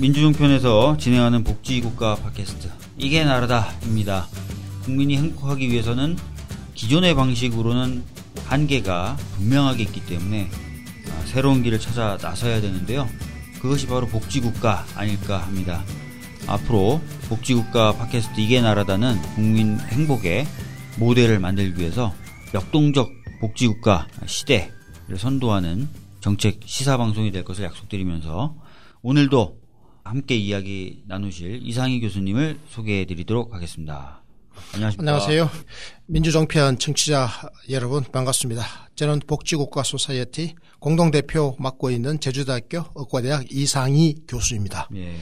민주종편에서 진행하는 복지국가 팟캐스트 이게 나라다입니다. 국민이 행복하기 위해서는 기존의 방식으로는 한계가 분명하게 있기 때문에 아, 새로운 길을 찾아 나서야 되는데요. 그것이 바로 복지국가 아닐까 합니다. 앞으로 복지국가 팟캐스트 이게 나라다는 국민 행복의 모델을 만들기 위해서 역동적 복지국가 시대를 선도하는 정책 시사 방송이 될 것을 약속드리면서 오늘도 함께 이야기 나누실 이상희 교수님을 소개해 드리도록 하겠습니다. 안녕하십니까. 안녕하세요. 민주정편 청취자 여러분 반갑습니다. 저는 복지국가 소사이어티 공동대표 맡고 있는 제주대학교 의과대학 이상희 교수입니다. 예.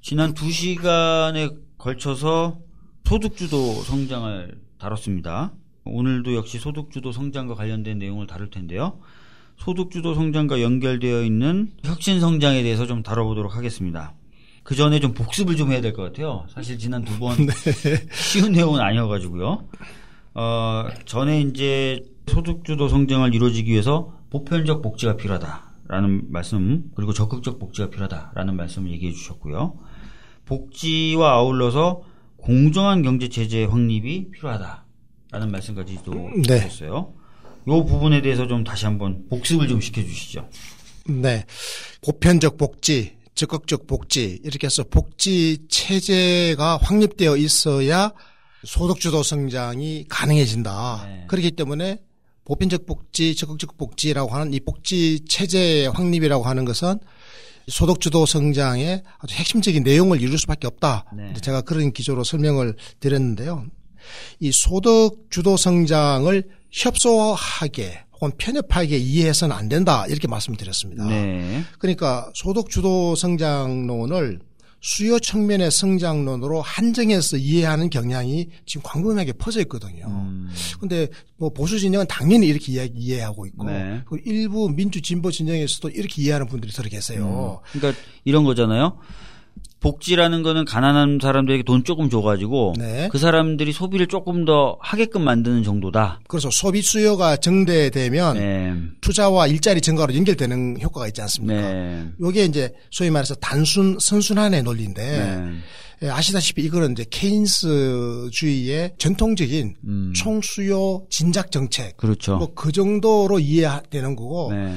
지난 두 시간에 걸쳐서 소득주도 성장을 다뤘습니다. 오늘도 역시 소득주도 성장과 관련된 내용을 다룰 텐데요. 소득주도 성장과 연결되어 있는 혁신 성장에 대해서 좀 다뤄보도록 하겠습니다. 그 전에 좀 복습을 좀 해야 될 것 같아요. 사실 지난 두번 네. 쉬운 내용은 아니어가지고요. 어, 전에 이제 소득주도 성장을 이루어지기 위해서 보편적 복지가 필요하다라는 말씀, 그리고 적극적 복지가 필요하다라는 말씀을 얘기해 주셨고요. 복지와 아울러서 공정한 경제 체제 확립이 필요하다라는 말씀까지도 네. 주셨어요. 이 부분에 대해서 좀 다시 한번 복습을 좀 시켜주시죠. 네. 보편적 복지, 적극적 복지, 이렇게 해서 복지 체제가 확립되어 있어야 소득주도 성장이 가능해진다. 네. 그렇기 때문에 보편적 복지, 적극적 복지라고 하는 이 복지 체제 확립이라고 하는 것은 소득주도 성장의 아주 핵심적인 내용을 이룰 수밖에 없다. 네. 제가 그런 기조로 설명을 드렸는데요. 이 소득주도 성장을 협소하게 혹은 편협하게 이해해서는 안 된다 이렇게 말씀드렸습니다. 네. 그러니까 소득 주도 성장론을 수요 측면의 성장론으로 한정해서 이해하는 경향이 지금 광범위하게 퍼져 있거든요. 그런데 음. 뭐 보수 진영은 당연히 이렇게 이해, 이해하고 있고 네. 일부 민주 진보 진영에서도 이렇게 이해하는 분들이 들어 계세요. 음. 그러니까 이런 거잖아요. 복지라는 거는 가난한 사람들에게 돈 조금 줘가지고 네. 그 사람들이 소비를 조금 더 하게끔 만드는 정도다. 그래서 소비 수요가 정대되면 네. 투자와 일자리 증가로 연결되는 효과가 있지 않습니까? 네. 이게 이제 소위 말해서 단순 선순환의 논리인데 네. 예, 아시다시피 이거는 이제 케인스주의의 전통적인 음. 총수요 진작 정책, 그렇죠. 뭐 그 정도로 이해되는 거고 네.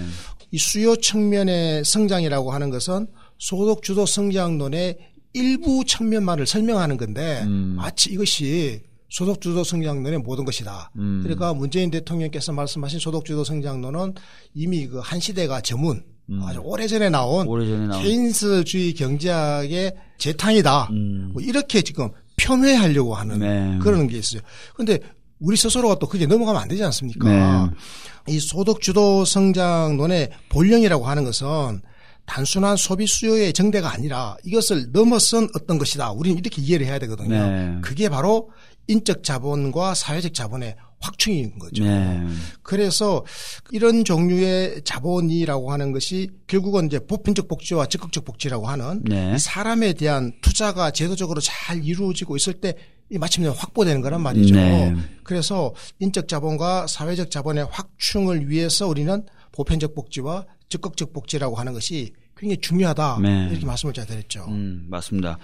이 수요 측면의 성장이라고 하는 것은 소득 주도 성장론의 일부 측면만을 설명하는 건데 음. 마치 이것이 소득 주도 성장론의 모든 것이다. 음. 그러니까 문재인 대통령께서 말씀하신 소득 주도 성장론은 이미 그 한 시대가 저문 음. 아주 오래전에 나온, 케인스주의 경제학의 재탕이다. 음. 뭐 이렇게 지금 폄훼하려고 하는 네. 그런 게 있어요. 그런데 우리 스스로가 또 그게 넘어가면 안 되지 않습니까? 네. 이 소득 주도 성장론의 본령이라고 하는 것은 단순한 소비 수요의 정대가 아니라 이것을 넘어선 어떤 것이다. 우리는 이렇게 이해를 해야 되거든요. 네. 그게 바로 인적 자본과 사회적 자본의 확충인 거죠. 네. 그래서 이런 종류의 자본이라고 하는 것이 결국은 이제 보편적 복지와 적극적 복지라고 하는 네. 사람에 대한 투자가 제도적으로 잘 이루어지고 있을 때 마침내 확보되는 거란 말이죠. 네. 그래서 인적 자본과 사회적 자본의 확충을 위해서 우리는 보편적 복지와 적극적 복지라고 하는 것이 굉장히 중요하다 네. 이렇게 말씀을 잘 드렸죠. 음, 맞습니다.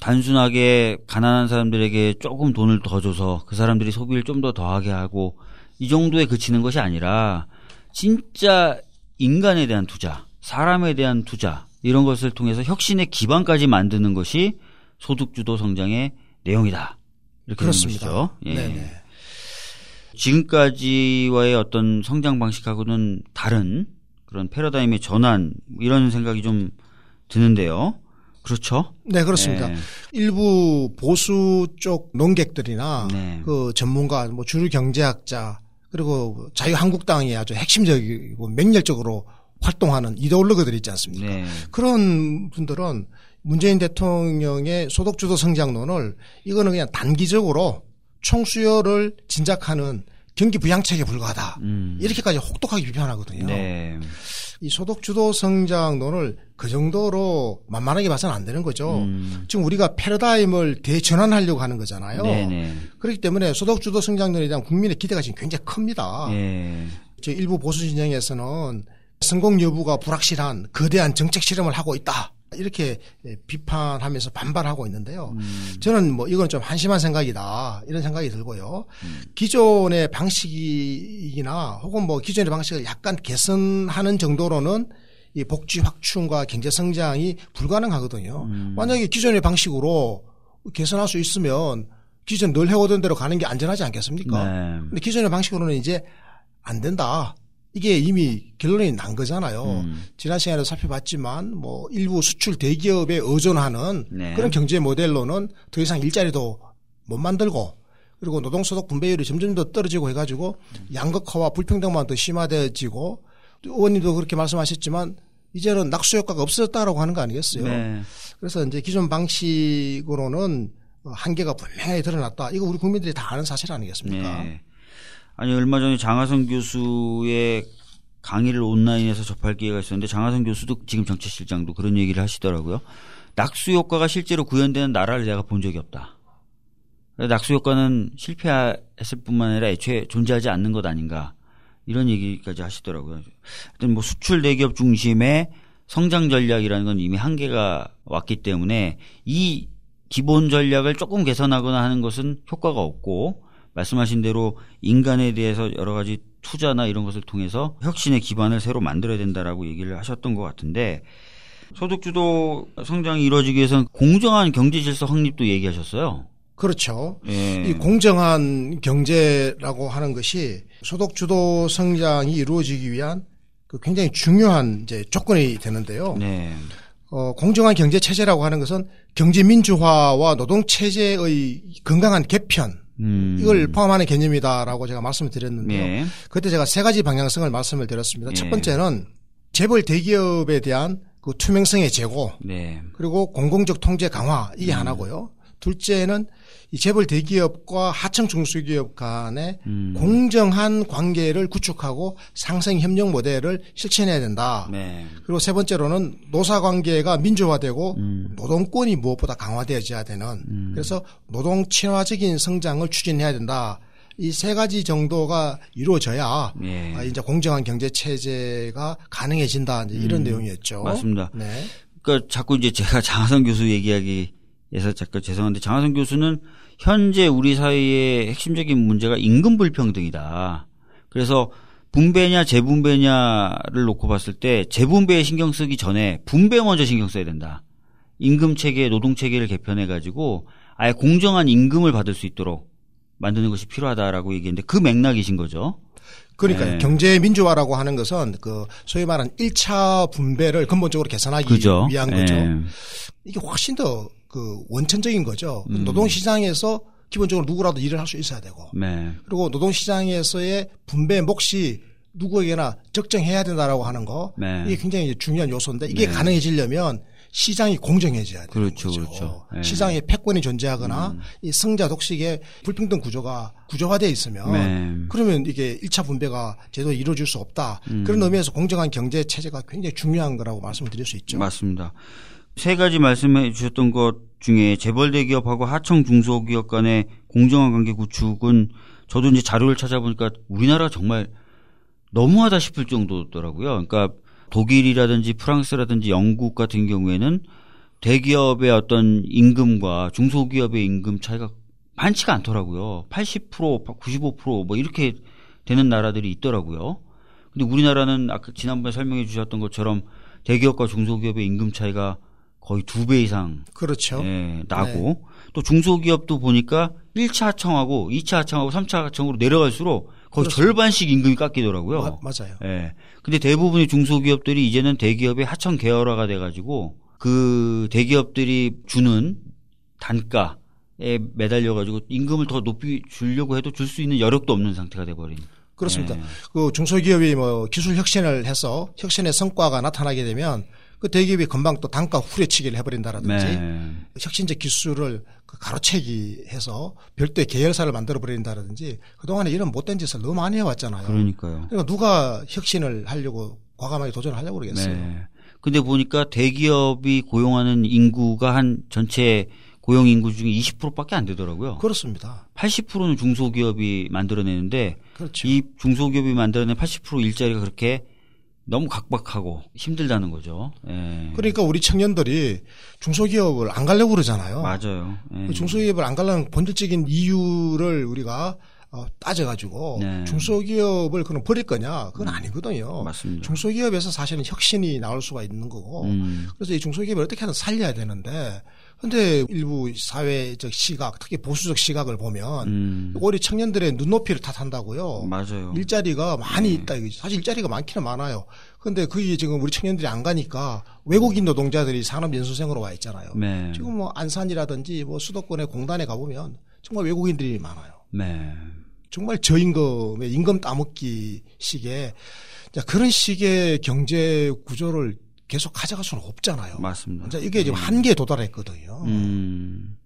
단순하게 가난한 사람들에게 조금 돈을 더 줘서 그 사람들이 소비를 좀 더 더하게 하고 이 정도에 그치는 것이 아니라 진짜 인간에 대한 투자, 사람에 대한 투자 이런 것을 통해서 혁신의 기반까지 만드는 것이 소득주도 성장의 내용이다. 이렇게 그렇습니다. 예. 네네. 지금까지와의 어떤 성장 방식하고는 다른 그런 패러다임의 전환 이런 생각이 좀 드는데요. 그렇죠? 네, 그렇습니다. 네. 일부 보수 쪽 농객들이나 네. 그 전문가, 뭐 주류 경제학자 그리고 자유한국당이 아주 핵심적이고 맹렬적으로 활동하는 이데올로그들이 있지 않습니까? 네. 그런 분들은 문재인 대통령의 소득주도 성장론을 이거는 그냥 단기적으로 총수요를 진작하는 경기 부양책에 불과하다. 음. 이렇게까지 혹독하게 비판하거든요. 네. 이 소득 주도 성장론을 그 정도로 만만하게 봐서는 안 되는 거죠. 음. 지금 우리가 패러다임을 대전환하려고 하는 거잖아요. 네네. 네. 그렇기 때문에 소득 주도 성장론에 대한 국민의 기대가 지금 굉장히 큽니다. 네. 일부 보수 진영에서는 성공 여부가 불확실한 거대한 정책 실험을 하고 있다. 이렇게 비판하면서 반발하고 있는데요. 음. 저는 뭐 이건 좀 한심한 생각이다 이런 생각이 들고요. 음. 기존의 방식이나 혹은 뭐 기존의 방식을 약간 개선하는 정도로는 이 복지 확충과 경제 성장이 불가능하거든요. 음. 만약에 기존의 방식으로 개선할 수 있으면 기존 늘 해오던 대로 가는 게 안전하지 않겠습니까? 네. 근데 기존의 방식으로는 이제 안 된다. 이게 이미 결론이 난 거잖아요. 음. 지난 시간에도 살펴봤지만 뭐 일부 수출 대기업에 의존하는 네. 그런 경제 모델로는 더 이상 일자리도 못 만들고 그리고 노동소득 분배율이 점점 더 떨어지고 해가지고 양극화와 불평등만 더 심화되어지고 의원님도 그렇게 말씀하셨지만 이제는 낙수 효과가 없어졌다라고 하는 거 아니겠어요? 네. 그래서 이제 기존 방식으로는 한계가 분명히 드러났다. 이거 우리 국민들이 다 아는 사실 아니겠습니까? 네. 아니 얼마 전에 장하성 교수의 강의를 온라인에서 접할 기회가 있었는데 장하성 교수도 지금 정책실장도 그런 얘기를 하시더라고요. 낙수 효과가 실제로 구현되는 나라를 내가 본 적이 없다. 낙수 효과는 실패했을 뿐만 아니라 애초에 존재하지 않는 것 아닌가 이런 얘기까지 하시더라고요. 하여튼 뭐 수출 대기업 중심의 성장 전략이라는 건 이미 한계가 왔기 때문에 이 기본 전략을 조금 개선하거나 하는 것은 효과가 없고 말씀하신 대로 인간에 대해서 여러 가지 투자나 이런 것을 통해서 혁신의 기반을 새로 만들어야 된다라고 얘기를 하셨던 것 같은데 소득주도 성장이 이루어지기 위해서는 공정한 경제 질서 확립도 얘기하셨어요. 그렇죠. 예. 이 공정한 경제라고 하는 것이 소득주도 성장이 이루어지기 위한 그 굉장히 중요한 이제 조건이 되는데요. 네. 어, 공정한 경제 체제라고 하는 것은 경제 민주화와 노동 체제의 건강한 개편 음. 이걸 포함하는 개념이다라고 제가 말씀을 드렸는데요. 네. 그때 제가 세 가지 방향성을 말씀을 드렸습니다. 네. 첫 번째는 재벌 대기업에 대한 그 투명성의 제고, 네. 그리고 공공적 통제 강화 이게 음. 하나고요. 둘째는 이 재벌 대기업과 하청 중소기업 간의 음. 공정한 관계를 구축하고 상생 협력 모델을 실천해야 된다. 네. 그리고 세 번째로는 노사 관계가 민주화되고 음. 노동권이 무엇보다 강화되어야 되는 음. 그래서 노동 친화적인 성장을 추진해야 된다. 이 세 가지 정도가 이루어져야 네. 이제 공정한 경제 체제가 가능해진다 이런 음. 내용이었죠. 맞습니다. 네. 그러니까 자꾸 이제 제가 장하성 교수 얘기하기 에서 잠깐 죄송한데 장하성 교수는 현재 우리 사회의 핵심적인 문제가 임금 불평등이다. 그래서 분배냐 재분배냐를 놓고 봤을 때 재분배에 신경 쓰기 전에 분배 먼저 신경 써야 된다. 임금 체계, 노동 체계를 개편해 가지고 아예 공정한 임금을 받을 수 있도록 만드는 것이 필요하다라고 얘기했는데 그 맥락이신 거죠. 그러니까 네. 경제 민주화라고 하는 것은 그 소위 말하는 1차 분배를 근본적으로 개선하기 그죠. 위한 거죠. 네. 이게 훨씬 더 그 원천적인 거죠. 음. 노동시장에서 기본적으로 누구라도 일을 할 수 있어야 되고 네. 그리고 노동시장에서의 분배 몫이 누구에게나 적정해야 된다라고 하는 거 네. 이게 굉장히 중요한 요소인데 이게 네. 가능해지려면 시장이 공정해져야 돼요. 그렇죠, 거죠. 그렇죠. 네. 시장에 패권이 존재하거나 음. 이 승자 독식의 불평등 구조가 구조화되어 있으면 네. 그러면 이게 1차 분배가 제대로 이루어질 수 없다. 음. 그런 의미에서 공정한 경제 체제가 굉장히 중요한 거라고 말씀을 드릴 수 있죠. 맞습니다. 세 가지 말씀해 주셨던 것 중에 재벌 대기업하고 하청 중소기업 간의 공정한 관계 구축은 저도 이제 자료를 찾아보니까 우리나라 정말 너무하다 싶을 정도더라고요. 그러니까 독일이라든지 프랑스라든지 영국 같은 경우에는 대기업의 어떤 임금과 중소기업의 임금 차이가 많지가 않더라고요. 80%, 95%뭐 이렇게 되는 나라들이 있더라고요. 근데 우리나라는 아까 지난번에 설명해 주셨던 것처럼 대기업과 중소기업의 임금 차이가 거의 두 배 이상 그렇죠. 예, 나고 네. 또 중소기업도 보니까 1차 하청하고 2차 하청하고 3차 하청으로 내려갈수록 거의 그렇습니다. 절반씩 임금이 깎이더라고요. 마, 맞아요. 예. 근데 대부분의 중소기업들이 이제는 대기업의 하청 계열화가 돼 가지고 그 대기업들이 주는 단가에 매달려 가지고 임금을 더 높이 주려고 해도 줄 수 있는 여력도 없는 상태가 돼 버린 그렇습니다. 예. 그 중소기업이 뭐 기술 혁신을 해서 혁신의 성과가 나타나게 되면 그 대기업이 금방 또 단가 후려치기를 해버린다라든지 네. 혁신적 기술을 그 가로채기 해서 별도의 계열사를 만들어 버린다라든지 그동안에 이런 못된 짓을 너무 많이 해왔잖아요. 그러니까요. 그러니까 누가 혁신을 하려고 과감하게 도전을 하려고 그러겠어요. 네. 근데 보니까 대기업이 고용하는 인구가 한 전체 고용 인구 중에 20%밖에 안 되더라고요. 그렇습니다. 80%는 중소기업이 만들어내는데 그렇죠. 이 중소기업이 만들어낸 80% 일자리가 그렇게 너무 각박하고 힘들다는 거죠. 예. 그러니까 우리 청년들이 중소기업을 안 가려고 그러잖아요. 맞아요. 예. 중소기업을 안 가려는 본질적인 이유를 우리가 어, 따져가지고 네. 중소기업을 그럼 버릴 거냐? 그건 음. 아니거든요. 맞습니다. 중소기업에서 사실은 혁신이 나올 수가 있는 거고 음. 그래서 이 중소기업을 어떻게든 살려야 되는데 근데 일부 사회적 시각, 특히 보수적 시각을 보면 음. 오히려 청년들의 눈높이를 탓한다고요. 맞아요. 일자리가 많이 네. 있다. 사실 일자리가 많기는 많아요. 근데 그게 지금 우리 청년들이 안 가니까 외국인 노동자들이 산업연수생으로 와 있잖아요. 네. 지금 뭐 안산이라든지 뭐 수도권의 공단에 가보면 정말 외국인들이 많아요. 네. 정말 저임금의 임금 따먹기 식의 그런 식의 경제 구조를 계속 가져갈 수는 없잖아요. 맞습니다. 이게 지금 네. 한계에 도달했거든요. 음.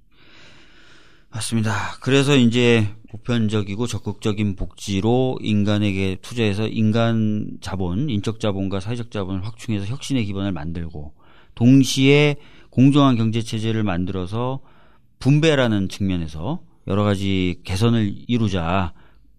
맞습니다. 그래서 이제 보편적이고 적극적인 복지로 인간에게 투자해서 인간 자본, 인적 자본과 사회적 자본을 확충해서 혁신의 기반을 만들고 동시에 공정한 경제 체제를 만들어서 분배라는 측면에서 여러 가지 개선을 이루자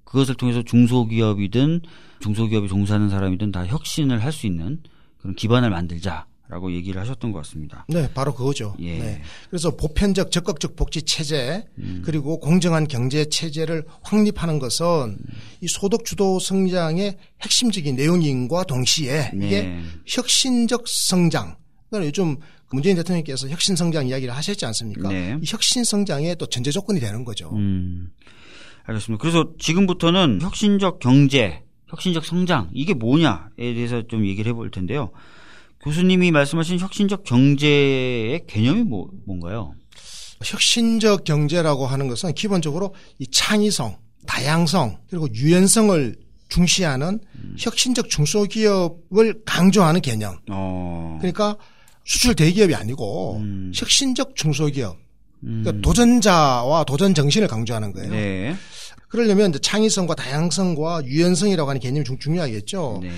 그것을 통해서 중소기업이든 중소기업에 종사하는 사람이든 다 혁신을 할 수 있는 그런 기반을 만들자 라고 얘기를 하셨던 것 같습니다. 네, 바로 그거죠. 예. 네. 그래서 보편적 적극적 복지 체제 음. 그리고 공정한 경제 체제를 확립하는 것은 음. 이 소득 주도 성장의 핵심적인 내용인과 동시에 네. 이게 혁신적 성장. 그러니까 요즘 문재인 대통령께서 혁신 성장 이야기를 하셨지 않습니까? 네. 이 혁신 성장의 또 전제 조건이 되는 거죠. 음. 알겠습니다. 그래서 지금부터는 혁신적 경제, 혁신적 성장 이게 뭐냐에 대해서 좀 얘기를 해볼 텐데요. 교수님이 말씀하신 혁신적 경제의 개념이 뭐, 뭔가요? 혁신적 경제라고 하는 것은 기본적으로 이 창의성, 다양성 그리고 유연성을 중시하는 음. 혁신적 중소기업을 강조하는 개념. 어. 그러니까 수출 대기업이 아니고 음. 혁신적 중소기업. 그러니까 음. 도전자와 도전 정신을 강조하는 거예요. 네. 그러려면 이제 창의성과 다양성과 유연성이라고 하는 개념이 중, 중요하겠죠. 네.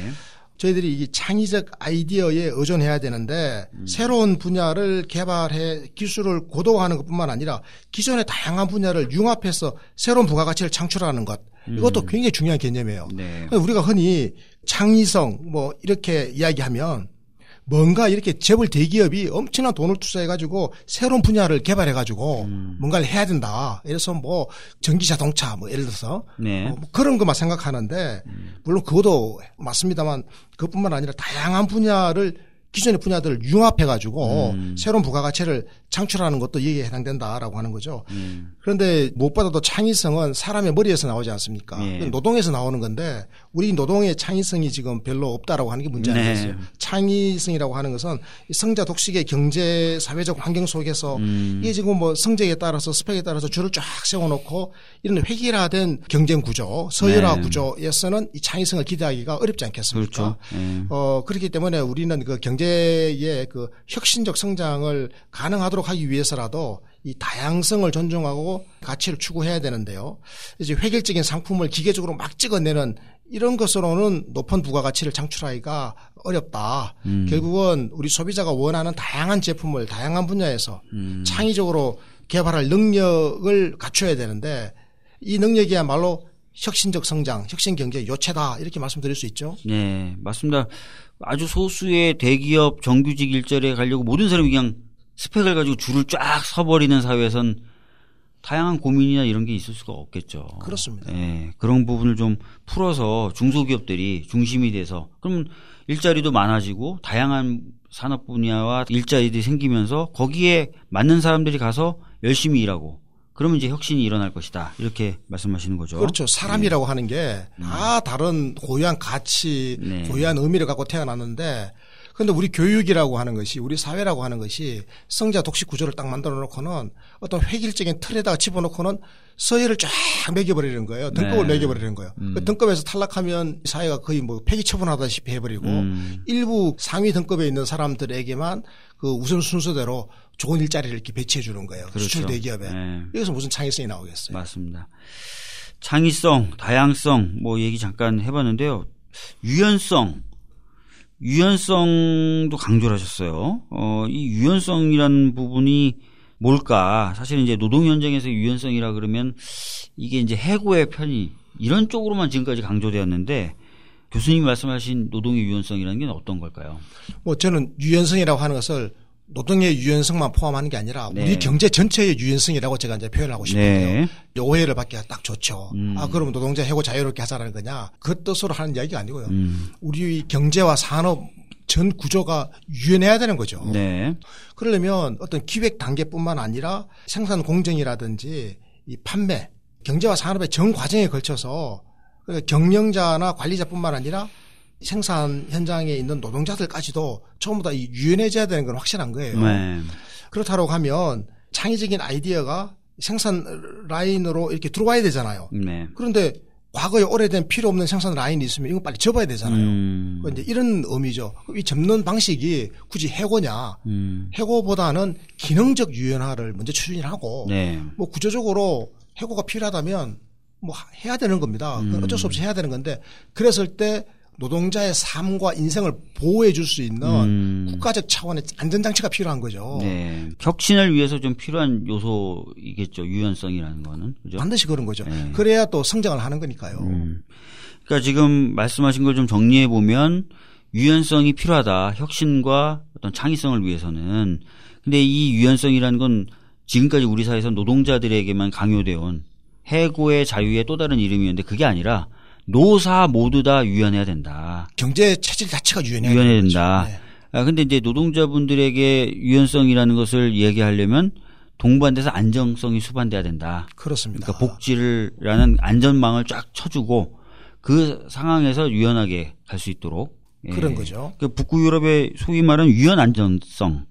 저희들이 이 창의적 아이디어에 의존해야 되는데 음. 새로운 분야를 개발해 기술을 고도화하는 것뿐만 아니라 기존의 다양한 분야를 융합해서 새로운 부가가치를 창출하는 것 이것도 음. 굉장히 중요한 개념이에요. 네. 우리가 흔히 창의성 뭐 이렇게 이야기하면 뭔가 이렇게 재벌 대기업이 엄청난 돈을 투자해가지고 새로운 분야를 개발해가지고 음. 뭔가를 해야 된다. 그래서 뭐 전기 자동차 뭐 예를 들어서 네. 뭐 그런 것만 생각하는데 음. 물론 그것도 맞습니다만 그것뿐만 아니라 다양한 분야를 기존의 분야들을 융합해가지고 음. 새로운 부가가치를 창출하는 것도 여기에 해당된다라고 하는 거죠. 음. 그런데 무엇보다도 창의성은 사람의 머리에서 나오지 않습니까? 예. 노동에서 나오는 건데 우리 노동의 창의성이 지금 별로 없다라고 하는 게 문제 아니겠어요? 네. 창의성이라고 하는 것은 성자 독식의 경제 사회적 환경 속에서 음. 이게 지금 뭐 성적에 따라서 스펙에 따라서 줄을 쫙 세워놓고 이런 획일화된 경쟁 구조, 서열화 네. 구조에서는 이 창의성을 기대하기가 어렵지 않겠습니까? 그렇죠. 네. 어 그렇기 때문에 우리는 그 경제의 그 혁신적 성장을 가능하도록 하기 위해서라도 이 다양성을 존중하고 가치를 추구해야 되는데요. 이제 획일적인 상품을 기계적으로 막 찍어내는 이런 것으로는 높은 부가가치를 창출하기가 어렵다. 음. 결국은 우리 소비자가 원하는 다양한 제품을 다양한 분야에서 음. 창의적으로 개발할 능력을 갖춰야 되는데 이 능력이야말로 혁신적 성장, 혁신 경제의 요체다 이렇게 말씀드릴 수 있죠. 네, 맞습니다. 아주 소수의 대기업 정규직 일자리에 가려고 모든 사람이 그냥 스펙을 가지고 줄을 쫙 서버리는 사회에선 다양한 고민이나 이런 게 있을 수가 없겠죠. 그렇습니다. 예, 그런 부분을 좀 풀어서 중소기업들이 중심이 돼서 그럼 일자리도 많아지고 다양한 산업 분야와 일자리들이 생기면서 거기에 맞는 사람들이 가서 열심히 일하고 그러면 이제 혁신이 일어날 것이다. 이렇게 말씀하시는 거죠. 그렇죠. 사람이라고 네. 하는 게다 음. 다른 고유한 가치, 네. 고유한 의미를 갖고 태어났는데 그런데 우리 교육이라고 하는 것이 우리 사회라고 하는 것이 성자 독식 구조를 딱 만들어 놓고는 어떤 획일적인 틀에다가 집어넣고는 서열을 쫙 매겨버리는 거예요. 등급을 네. 매겨버리는 거예요. 음. 그 등급에서 탈락하면 사회가 거의 뭐 폐기 처분하다시피 해버리고 음. 일부 상위 등급에 있는 사람들에게만 그 우선 순서대로 좋은 일자리를 이렇게 배치해 주는 거예요. 그렇죠. 수출 대기업에. 네. 여기서 무슨 창의성이 나오겠어요. 맞습니다. 창의성, 다양성 뭐 얘기 잠깐 해봤는데요. 유연성 유연성도 강조를 하셨어요. 어, 이 유연성이라는 부분이 뭘까? 사실 이제 노동 현장에서 유연성이라 그러면 이게 이제 해고의 편의 이런 쪽으로만 지금까지 강조되었는데 교수님이 말씀하신 노동의 유연성이라는 게 어떤 걸까요? 뭐 저는 유연성이라고 하는 것을 노동의 유연성만 포함하는 게 아니라 네. 우리 경제 전체의 유연성이라고 제가 이제 표현하고 싶은데요. 네. 오해를 받기가 딱 좋죠. 음. 아 그러면 노동자 해고 자유롭게 하자라는 거냐? 그 뜻으로 하는 이야기가 아니고요. 음. 우리 경제와 산업 전 구조가 유연해야 되는 거죠. 네. 그러려면 어떤 기획 단계뿐만 아니라 생산 공정이라든지 이 판매, 경제와 산업의 전 과정에 걸쳐서 그러니까 경영자나 관리자뿐만 아니라 생산 현장에 있는 노동자들까지도 처음부터 이 유연해져야 되는 건 확실한 거예요. 네. 그렇다고 하면 창의적인 아이디어가 생산 라인으로 이렇게 들어와야 되잖아요. 네. 그런데 과거에 오래된 필요 없는 생산 라인이 있으면 이거 빨리 접어야 되잖아요. 음. 이제 이런 의미죠. 이 접는 방식이 굳이 해고냐? 음. 해고보다는 기능적 유연화를 먼저 추진하고 네. 뭐 구조적으로 해고가 필요하다면 뭐 해야 되는 겁니다. 음. 어쩔 수 없이 해야 되는 건데 그랬을 때 노동자의 삶과 인생을 보호해 줄 수 있는 음. 국가적 차원의 안전장치가 필요한 거죠. 네. 혁신을 위해서 좀 필요한 요소이겠죠. 유연성이라는 거는. 그죠? 반드시 그런 거죠. 네. 그래야 또 성장을 하는 거니까요. 음. 그러니까 지금 말씀하신 걸 좀 정리해 보면 유연성이 필요하다. 혁신과 어떤 창의성을 위해서는. 근데 이 유연성이라는 건 지금까지 우리 사회에서 노동자들에게만 강요되어 온 해고의 자유의 또 다른 이름이었는데 그게 아니라 노사 모두 다 유연해야 된다. 경제 체질 자체가 유연해야, 유연해야 된다. 네. 아, 근데 이제 노동자분들에게 유연성이라는 것을 얘기하려면 동반돼서 안정성이 수반돼야 된다. 그렇습니다. 그러니까 복지를라는 안전망을 쫙 쳐주고 그 상황에서 유연하게 갈 수 있도록 그런 예. 거죠. 그 북구 유럽의 소위 말하는 유연 안전성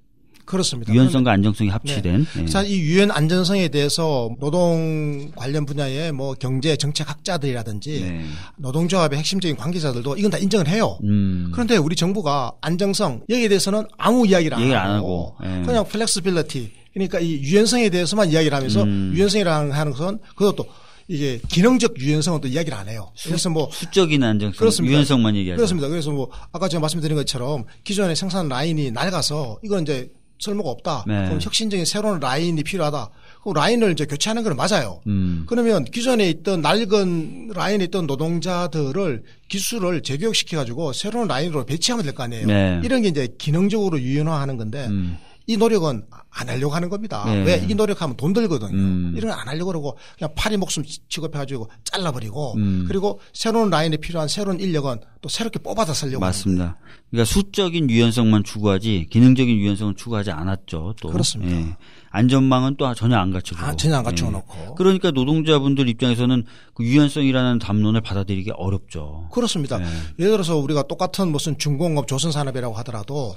그렇습니다. 유연성과 안정성이 합치된. 네. 네. 이 유연 안전성에 대해서 노동 관련 분야의 뭐 경제 정책 학자들이라든지 네. 노동조합의 핵심적인 관계자들도 이건 다 인정을 해요. 음. 그런데 우리 정부가 안정성 여기에 대해서는 아무 이야기를 안, 안 하고, 네. 그냥 flexibility 그러니까 이 유연성에 대해서만 이야기를 하면서 음. 유연성이라는 하는 것은 그것도 이게 기능적 유연성은 또 이야기를 안 해요. 그래서 뭐 수적인 안정성, 그렇습니다. 유연성만 얘기하죠. 그렇습니다. 그래서 뭐 아까 제가 말씀드린 것처럼 기존의 생산 라인이 낡아서 이건 이제 쓸모가 없다. 네. 그럼 혁신적인 새로운 라인이 필요하다. 그 라인을 이제 교체하는 건 맞아요. 음. 그러면 기존에 있던 낡은 라인에 있던 노동자들을 기술을 재교육시켜 가지고 새로운 라인으로 배치하면 될 거 아니에요. 네. 이런 게 이제 기능적으로 유연화하는 건데 음. 이 노력은 안 하려고 하는 겁니다. 네. 왜? 이 노력하면 돈 들거든요. 음. 이런 거안 하려고 그러고 그냥 파리 목숨 취급해가지고 잘라버리고 음. 그리고 새로운 라인에 필요한 새로운 인력은 또 새롭게 뽑아다 쓰려고. 맞습니다. 그러니까 수적인 유연성만 추구하지 기능적인 유연성은 추구하지 않았죠. 또. 그렇습니다. 예. 안전망은 또 전혀 안 갖추고. 아, 전혀 안 놓고. 예. 그러니까 노동자분들 입장에서는 그 유연성이라는 담론을 받아들이기 어렵죠. 그렇습니다. 예. 예를 들어서 우리가 똑같은 무슨 중공업 조선산업이라고 하더라도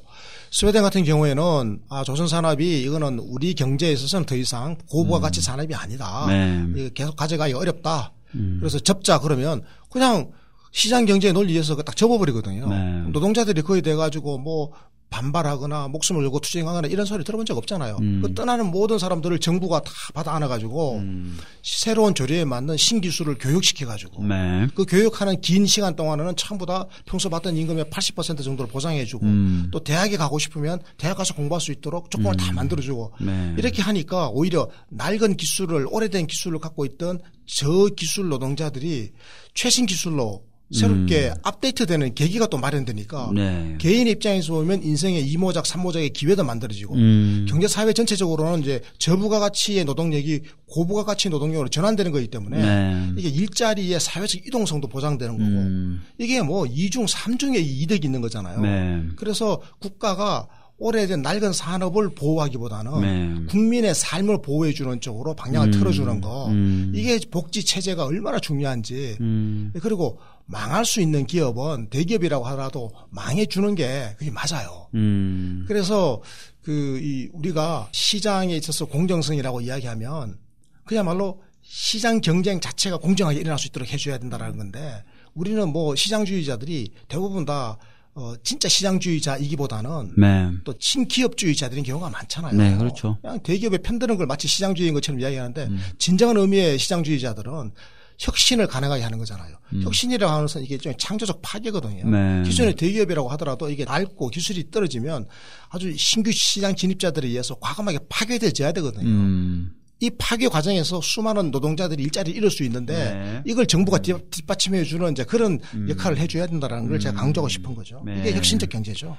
스웨덴 같은 경우에는 아 조선 산업이 이거는 우리 경제에 있어서는 더 이상 고부가 가치 음. 산업이 아니다. 네. 계속 가져가기 어렵다. 음. 그래서 접자 그러면 그냥 시장 경제의 논리에서 딱 접어버리거든요. 네. 노동자들이 거의 돼가지고 뭐 반발하거나 목숨을 걸고 투쟁하거나 이런 소리 들어본 적 없잖아요. 음. 그 떠나는 모든 사람들을 정부가 다 받아 안아가지고 음. 새로운 조례에 맞는 신기술을 교육시켜가지고 네. 그 교육하는 긴 시간 동안에는 전부 다 평소 받던 임금의 80% 정도를 보상해주고 음. 또 대학에 가고 싶으면 대학 가서 공부할 수 있도록 조건을 다 음. 만들어주고 네. 이렇게 하니까 오히려 낡은 기술을 오래된 기술을 갖고 있던 저 기술 노동자들이 최신 기술로 새롭게 음. 업데이트되는 계기가 또 마련되니까 네. 개인 입장에서 보면 인생의 이모작 삼모작의 기회도 만들어지고 음. 경제 사회 전체적으로는 이제 저부가 가치의 노동력이 고부가 가치 노동력으로 전환되는 거기 때문에 네. 이게 일자리의 사회적 이동성도 보장되는 거고 음. 이게 뭐 이중 삼중의 이득이 있는 거잖아요. 네. 그래서 국가가 오래된 낡은 산업을 보호하기보다는 네. 국민의 삶을 보호해 주는 쪽으로 방향을 음, 틀어주는 거 음. 이게 복지 체제가 얼마나 중요한지 음. 그리고 망할 수 있는 기업은 대기업이라고 하더라도 망해 주는 게 그게 맞아요. 음. 그래서 그 이 우리가 시장에 있어서 공정성이라고 이야기하면 그야말로 시장 경쟁 자체가 공정하게 일어날 수 있도록 해줘야 된다라는 건데 우리는 뭐 시장주의자들이 대부분 다 어, 진짜 시장주의자이기보다는 네. 또 친기업주의자들인 경우가 많잖아요. 네, 그렇죠. 그냥 대기업에 편드는 걸 마치 시장주의인 것처럼 이야기하는데 음. 진정한 의미의 시장주의자들은 혁신을 가능하게 하는 거잖아요. 음. 혁신이라고 하는 것은 이게 좀 창조적 파괴거든요. 네. 기존의 대기업이라고 하더라도 이게 낡고 기술이 떨어지면 아주 신규 시장 진입자들에 의해서 과감하게 파괴되어야 되거든요. 음. 이 파괴 과정에서 수많은 노동자들이 일자리를 잃을 수 있는데 네. 이걸 정부가 음. 뒷받침해 주는 이제 그런 음. 역할을 해줘야 된다라는 걸 제가 음. 강조하고 싶은 거죠. 네. 이게 혁신적 경제죠.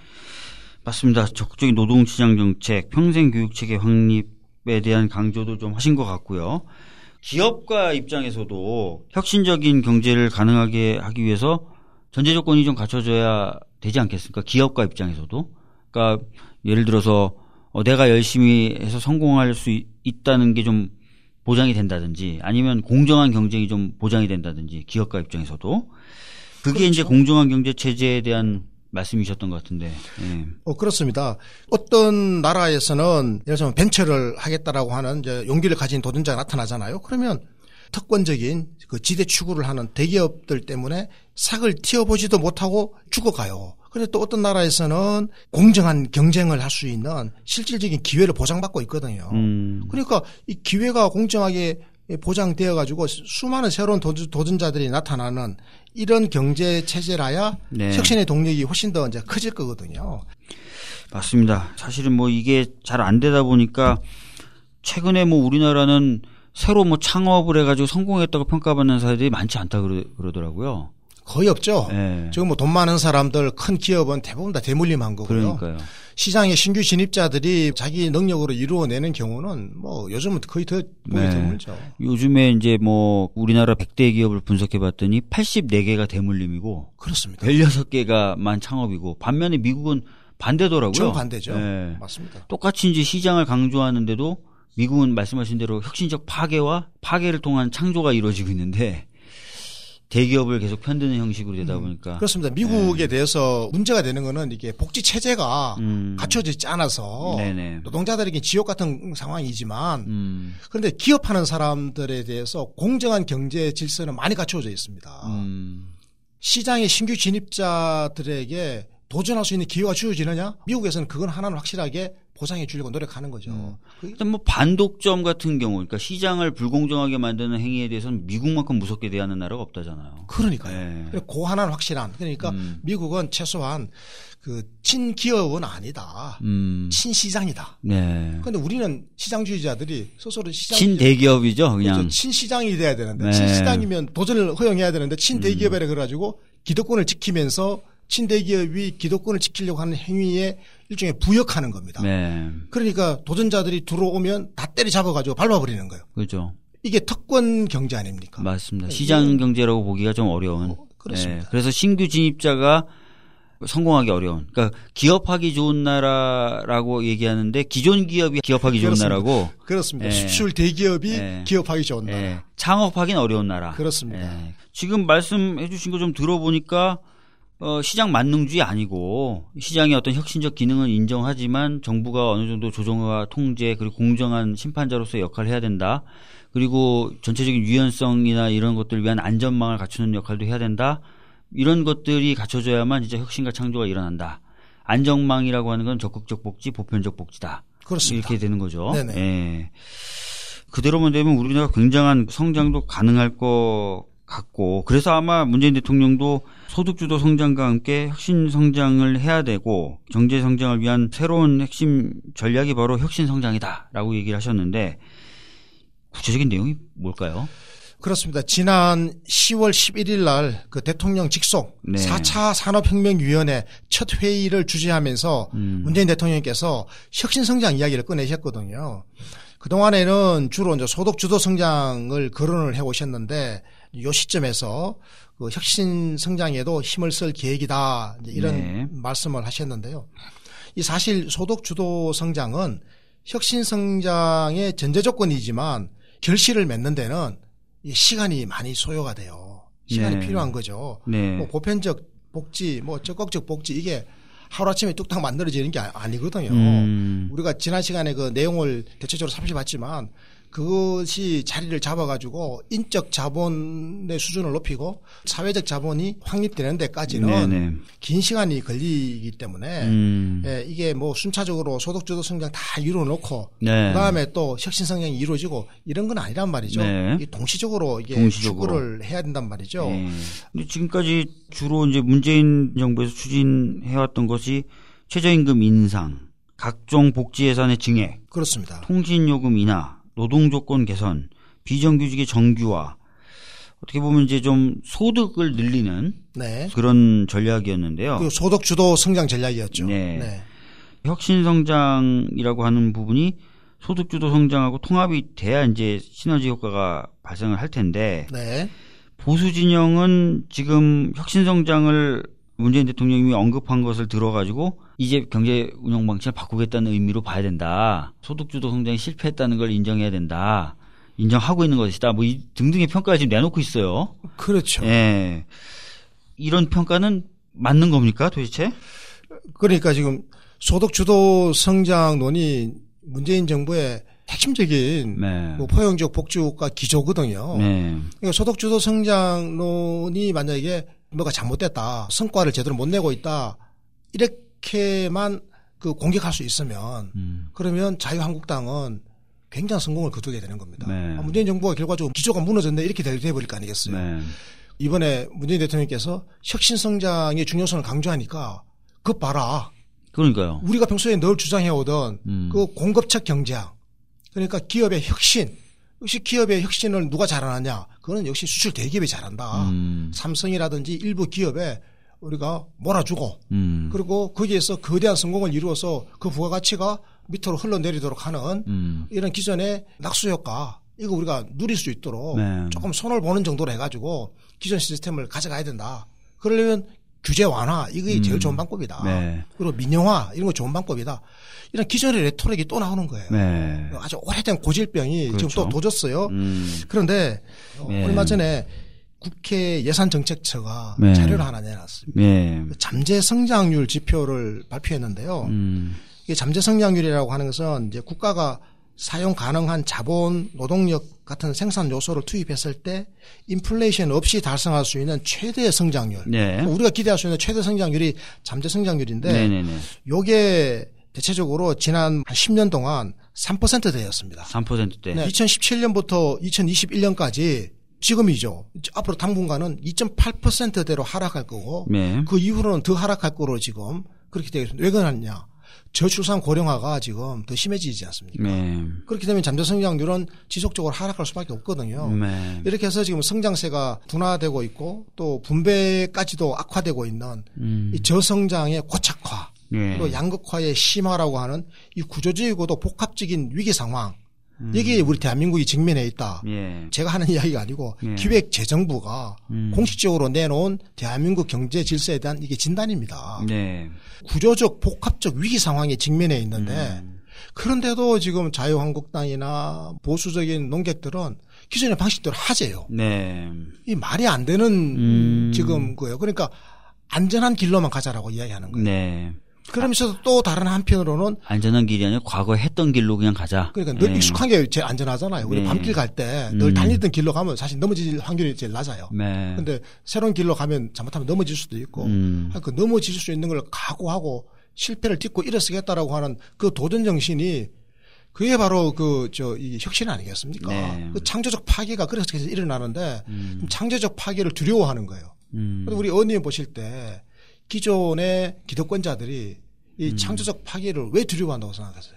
맞습니다. 적극적인 노동시장 정책, 평생교육체계 확립에 대한 강조도 좀 하신 것 같고요. 기업가 입장에서도 혁신적인 경제를 가능하게 하기 위해서 전제 조건이 좀 갖춰져야 되지 않겠습니까? 기업가 입장에서도. 그러니까 예를 들어서 어, 내가 열심히 해서 성공할 수 있, 다는 게 좀 보장이 된다든지 아니면 공정한 경쟁이 좀 보장이 된다든지 기업가 입장에서도 그게 그렇죠. 이제 공정한 경제 체제에 대한 말씀이셨던 것 같은데. 네. 어, 그렇습니다. 어떤 나라에서는 예를 들면 벤처를 하겠다라고 하는 용기를 가진 도전자가 나타나잖아요. 그러면 특권적인 그 지대 추구를 하는 대기업들 때문에 삭을 튀어보지도 못하고 죽어가요. 그런데 또 어떤 나라에서는 공정한 경쟁을 할 수 있는 실질적인 기회를 보장받고 있거든요. 음. 그러니까 이 기회가 공정하게 보장되어 가지고 수많은 새로운 도전자들이 나타나는 이런 경제 체제라야 네. 혁신의 동력이 훨씬 더 이제 커질 거거든요. 맞습니다. 사실은 뭐 이게 잘 안 되다 보니까 최근에 뭐 우리나라는 새로 뭐 창업을 해가지고 성공했다고 평가받는 사례들이 많지 않다 그러, 그러더라고요. 거의 없죠. 네. 지금 뭐 돈 많은 사람들 큰 기업은 대부분 다 대물림한 거고요. 그러니까요. 시장에 신규 진입자들이 자기 능력으로 이루어내는 경우는 뭐 요즘은 거의 더 보기 네. 드물죠. 요즘에 이제 뭐 우리나라 100대 기업을 분석해 봤더니 84개가 대물림이고 그렇습니다. 16개가만 창업이고 반면에 미국은 반대더라고요. 정 반대죠. 네. 맞습니다. 똑같이 이제 시장을 강조하는데도 미국은 말씀하신 대로 혁신적 파괴와 파괴를 통한 창조가 이루어지고 있는데 대기업을 계속 편드는 형식으로 되다 음, 보니까 음, 그렇습니다. 미국에 네. 대해서 문제가 되는 거는 이게 복지 체제가 음. 갖춰지지 않아서 네네. 노동자들에게 지옥 같은 상황이지만 음. 그런데 기업하는 사람들에 대해서 공정한 경제 질서는 많이 갖춰져 있습니다. 음. 시장의 신규 진입자들에게 도전할 수 있는 기회가 주어지느냐? 미국에서는 그건 하나는 확실하게 보상해 주려고 노력하는 거죠. 음. 일단 뭐 반독점 같은 경우, 그러니까 시장을 불공정하게 만드는 행위에 대해서는 미국만큼 무섭게 대하는 나라가 없다잖아요. 그러니까요. 네. 그 하나는 확실한. 그러니까 음. 미국은 최소한 그 친기업은 아니다. 음. 친시장이다. 네. 그런데 우리는 시장주의자들이 스스로 시장 친대기업이죠, 그냥. 그렇죠. 친시장이 돼야 되는데 네. 친시장이면 도전을 허용해야 되는데 친대기업이라 그래가지고 기득권을 지키면서 친대기업이 기득권을 지키려고 하는 행위에 일종의 부역하는 겁니다. 네. 그러니까 도전자들이 들어오면 다 때리잡아가지고 밟아버리는 거예요. 그렇죠. 이게 특권 경제 아닙니까? 맞습니다. 네. 시장 경제라고 보기가 좀 어려운. 어, 그렇습니다. 네. 그래서 신규 진입자가 성공하기 어려운. 그러니까 기업하기 좋은 나라라고 얘기하는데 기존 기업이 기업하기 좋은 그렇습니다. 나라고. 그렇습니다. 네. 수출 대기업이 네. 기업하기 좋은 나라. 네. 창업하기는 어려운 나라. 그렇습니다. 지금 말씀해 주신 거 좀 들어보니까 어, 시장 만능주의 아니고 시장의 어떤 혁신적 기능은 인정하지만 정부가 어느 정도 조정과 통제 그리고 공정한 심판자로서의 역할을 해야 된다. 그리고 전체적인 유연성이나 이런 것들을 위한 안전망을 갖추는 역할도 해야 된다. 이런 것들이 갖춰져야만 이제 혁신과 창조가 일어난다. 안정망이라고 하는 건 적극적 복지, 보편적 복지다. 그렇습니다. 이렇게 되는 거죠. 네네. 예. 그대로만 되면 우리나라가 굉장한 성장도 가능할 것 같고 그래서 아마 문재인 대통령도 소득주도 성장과 함께 혁신 성장을 해야 되고 경제 성장을 위한 새로운 핵심 전략이 바로 혁신 성장이다라고 얘기를 하셨는데 구체적인 내용이 뭘까요? 그렇습니다. 지난 10월 11일 날 그 대통령 직속 네. 4차 산업혁명위원회 첫 회의를 주재하면서 음. 문재인 대통령께서 혁신성장 이야기를 꺼내셨거든요. 그동안에는 주로 이제 소득주도 성장을 거론을 해 오셨는데 요 시점에서 그 혁신 성장에도 힘을 쓸 계획이다 이런 네. 말씀을 하셨는데요. 이 사실 소득 주도 성장은 혁신 성장의 전제 조건이지만 결실을 맺는 데는 시간이 많이 소요가 돼요. 시간이 네. 필요한 거죠. 네. 뭐 보편적 복지, 뭐 적극적 복지 이게 하루아침에 뚝딱 만들어지는 게 아니거든요. 음. 우리가 지난 시간에 그 내용을 대체적으로 살펴봤지만 그것이 자리를 잡아가지고 인적 자본의 수준을 높이고 사회적 자본이 확립되는 데까지는 네네. 긴 시간이 걸리기 때문에 음. 예, 이게 뭐 순차적으로 소득주도 성장 다 이루어놓고 네. 그다음에 또 혁신 성장이 이루어지고 이런 건 아니란 말이죠. 네. 동시적으로 이게 동시적으로. 추구를 해야 된단 말이죠. 네. 근데 지금까지 주로 이제 문재인 정부에서 추진해왔던 것이 최저임금 인상, 각종 복지 예산의 증액, 그렇습니다. 통신요금 인하 노동 조건 개선, 비정규직의 정규화, 어떻게 보면 이제 좀 소득을 늘리는 네. 그런 전략이었는데요. 그 소득 주도 성장 전략이었죠. 네. 네. 혁신 성장이라고 하는 부분이 소득 주도 성장하고 통합이 돼야 이제 시너지 효과가 발생을 할 텐데 네. 보수 진영은 지금 혁신 성장을 문재인 대통령이 언급한 것을 들어가지고 이제 경제 운영 방식을 바꾸겠다는 의미로 봐야 된다. 소득 주도 성장이 실패했다는 걸 인정해야 된다. 인정하고 있는 것이다. 뭐 이 등등의 평가를 지금 내놓고 있어요. 그렇죠. 예. 이런 평가는 맞는 겁니까 도대체? 그러니까 지금 소득 주도 성장론이 문재인 정부의 핵심적인 네. 뭐 포용적 복지국가 기조거든요. 네. 그러니까 소득 주도 성장론이 만약에 뭐가 잘못됐다, 성과를 제대로 못 내고 있다 이렇게만 그 공격할 수 있으면 음. 그러면 자유한국당은 굉장한 성공을 거두게 되는 겁니다. 네. 아, 문재인 정부가 결과적으로 기조가 무너졌네 이렇게 돼버릴 거 아니겠어요. 네. 이번에 문재인 대통령께서 혁신 성장의 중요성을 강조하니까 그 봐라. 그러니까요. 우리가 평소에 늘 주장해오던 음. 그 공급적 경제학 그러니까 기업의 혁신 역시 기업의 혁신을 누가 잘하느냐 그거는 역시 수출 대기업이 잘한다. 음. 삼성이라든지 일부 기업에 우리가 몰아주고 음. 그리고 거기에서 거대한 성공을 이루어서 그 부가가치가 밑으로 흘러내리도록 하는 음. 이런 기존의 낙수 효과 이거 우리가 누릴 수 있도록 네. 조금 손을 보는 정도로 해가지고 기존 시스템을 가져가야 된다. 그러려면 규제 완화 이게 음. 제일 좋은 방법이다. 네. 그리고 민영화 이런 거 좋은 방법이다. 이런 기존의 레토릭이 또 나오는 거예요. 네. 아주 오래된 고질병이 그렇죠. 지금 또 도졌어요. 음. 그런데 네. 얼마 전에 국회 예산정책처가 네. 자료를 하나 내놨습니다. 네. 그 잠재 성장률 지표를 발표했는데요. 음. 이게 잠재 성장률이라고 하는 것은 이제 국가가 사용 가능한 자본, 노동력 같은 생산 요소를 투입했을 때 인플레이션 없이 달성할 수 있는 최대 성장률. 네. 우리가 기대할 수 있는 최대 성장률이 잠재 성장률인데 네네네. 요게 대체적으로 지난 10년 동안 3%대였습니다. 3%대. 네. 2017년부터 2021년까지 지금이죠. 앞으로 당분간은 2.8%대로 하락할 거고 네. 그 이후로는 더 하락할 거로 지금 그렇게 되겠습니다. 왜 그러냐? 저출산 고령화가 지금 더 심해지지 않습니까? 네. 그렇게 되면 잠재 성장률은 지속적으로 하락할 수밖에 없거든요. 네. 이렇게 해서 지금 성장세가 둔화되고 있고 또 분배까지도 악화되고 있는 음. 이 저성장의 고착화 네. 그리고 양극화의 심화라고 하는 이 구조적이고도 복합적인 위기 상황 음. 여기에 우리 대한민국이 직면해 있다. 예. 제가 하는 이야기가 아니고 예. 기획재정부가 음. 공식적으로 내놓은 대한민국 경제 질서에 대한 이게 진단입니다. 네. 구조적 복합적 위기 상황에 직면해 있는데 음. 그런데도 지금 자유한국당이나 보수적인 농객들은 기존의 방식대로 하재요. 네. 이 말이 안 되는 음. 지금 거예요. 그러니까 안전한 길로만 가자라고 이야기하는 거예요. 네. 그러면서 또 다른 한편으로는 안전한 길이 아니라 과거에 했던 길로 그냥 가자. 그러니까 늘 네. 익숙한 게 제일 안전하잖아요. 우리 네. 밤길 갈 때늘 음. 달리던 길로 가면 사실 넘어질 확률이 제일 낮아요. 네. 근데 새로운 길로 가면 잘못하면 넘어질 수도 있고 음. 그 넘어질 수 있는 걸 각오하고 실패를 딛고 일어서겠다라고 하는 그 도전 정신이 그게 바로 그 저 이 혁신 아니겠습니까? 네. 그 창조적 파괴가 그래서 계속 일어나는데 음. 창조적 파괴를 두려워하는 거예요. 음. 우리 의원님 보실 때 기존의 기득권자들이 이 음. 창조적 파괴를 왜 두려워한다고 생각하세요?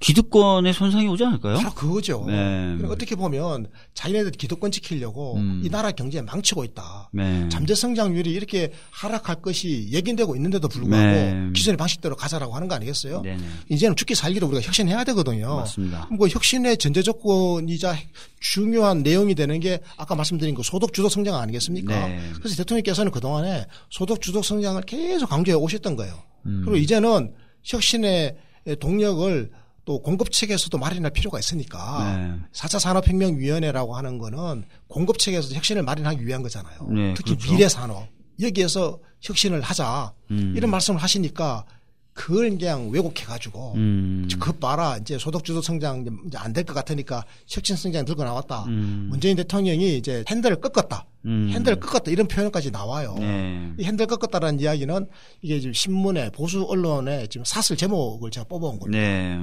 기득권의 손상이 오지 않을까요? 바로 그거죠. 네. 어떻게 보면 자기네들 기득권 지키려고 음. 이 나라 경제에 망치고 있다. 네. 잠재 성장률이 이렇게 하락할 것이 예견되고 있는데도 불구하고 네. 기존의 방식대로 가자라고 하는 거 아니겠어요? 네네. 이제는 죽기 살기를 우리가 혁신해야 되거든요. 맞습니다. 뭐 혁신의 전제 조건이자 중요한 내용이 되는 게 아까 말씀드린 그 소득 주도 성장 아니겠습니까? 네. 그래서 대통령께서는 그동안에 소득 주도 성장을 계속 강조해 오셨던 거예요. 음. 그리고 이제는 혁신의 동력을 또 공급 측에서도 마련할 필요가 있으니까 네. 4차 산업혁명위원회라고 하는 거는 공급 측에서 혁신을 마련하기 위한 거잖아요. 네, 특히 그렇죠. 미래 산업 여기에서 혁신을 하자 음. 이런 말씀을 하시니까 그걸 그냥 왜곡해가지고 음. 그 봐라 이제 소득주도 성장 이제 안 될 것 같으니까 혁신 성장 들고 나왔다. 음. 문재인 대통령이 이제 핸들을 꺾었다. 음. 핸들을 꺾었다 이런 표현까지 나와요. 네. 이 핸들 꺾었다라는 이야기는 이게 지금 신문에 보수 언론에 지금 사슬 제목을 제가 뽑아온 겁니다. 네.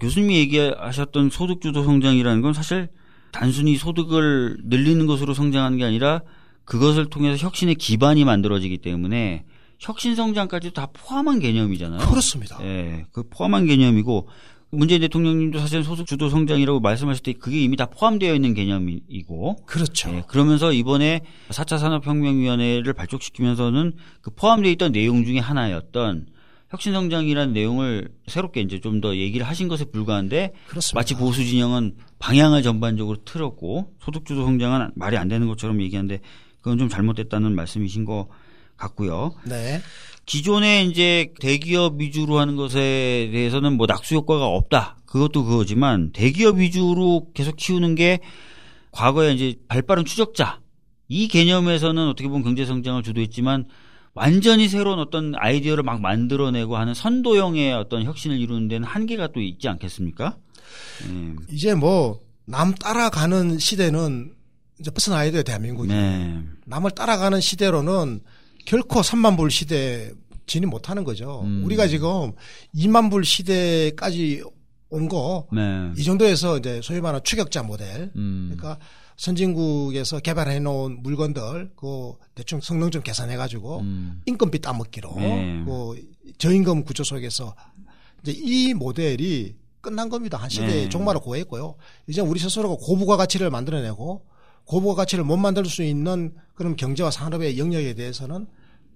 교수님이 얘기하셨던 소득주도 성장이라는 건 사실 단순히 소득을 늘리는 것으로 성장하는 게 아니라 그것을 통해서 혁신의 기반이 만들어지기 때문에 혁신 성장까지도 다 포함한 개념이잖아요. 그렇습니다. 예, 그 포함한 개념이고 문재인 대통령님도 사실 소득 주도 성장이라고 말씀하실 때 그게 이미 다 포함되어 있는 개념이고 그렇죠. 네, 그러면서 이번에 4차 산업혁명위원회를 발족시키면서는 그 포함되어 있던 내용 중에 하나였던 혁신성장이라는 내용을 새롭게 이제 좀 더 얘기를 하신 것에 불과한데 그렇습니다. 마치 보수 진영은 방향을 전반적으로 틀었고 소득주도 성장은 말이 안 되는 것처럼 얘기하는데 그건 좀 잘못됐다는 말씀이신 것 같고요. 네. 기존에 이제 대기업 위주로 하는 것에 대해서는 뭐 낙수 효과가 없다. 그것도 그거지만 대기업 위주로 계속 키우는 게 과거에 이제 발빠른 추적자 이 개념에서는 어떻게 보면 경제 성장을 주도했지만 완전히 새로운 어떤 아이디어를 막 만들어내고 하는 선도형의 어떤 혁신을 이루는 데는 한계가 또 있지 않겠습니까? 네. 이제 뭐 남 따라가는 시대는 이제 벗어나야 돼요 대한민국이. 네. 남을 따라가는 시대로는 결코 3만 불 시대 진입 못하는 거죠. 음. 우리가 지금 2만 불 시대까지 온 거, 네. 이 정도에서 이제 소위 말하는 추격자 모델. 음. 그러니까 선진국에서 개발해 놓은 물건들 그 대충 성능 좀 계산해 가지고 음. 인건비 따먹기로 네. 그 저임금 구조 속에서 이제 이 모델이 끝난 겁니다. 한 시대에 네. 종말을 고했고요. 이제 우리 스스로가 고부가 가치를 만들어내고 고부가 가치를 못 만들 수 있는 그런 경제와 산업의 영역에 대해서는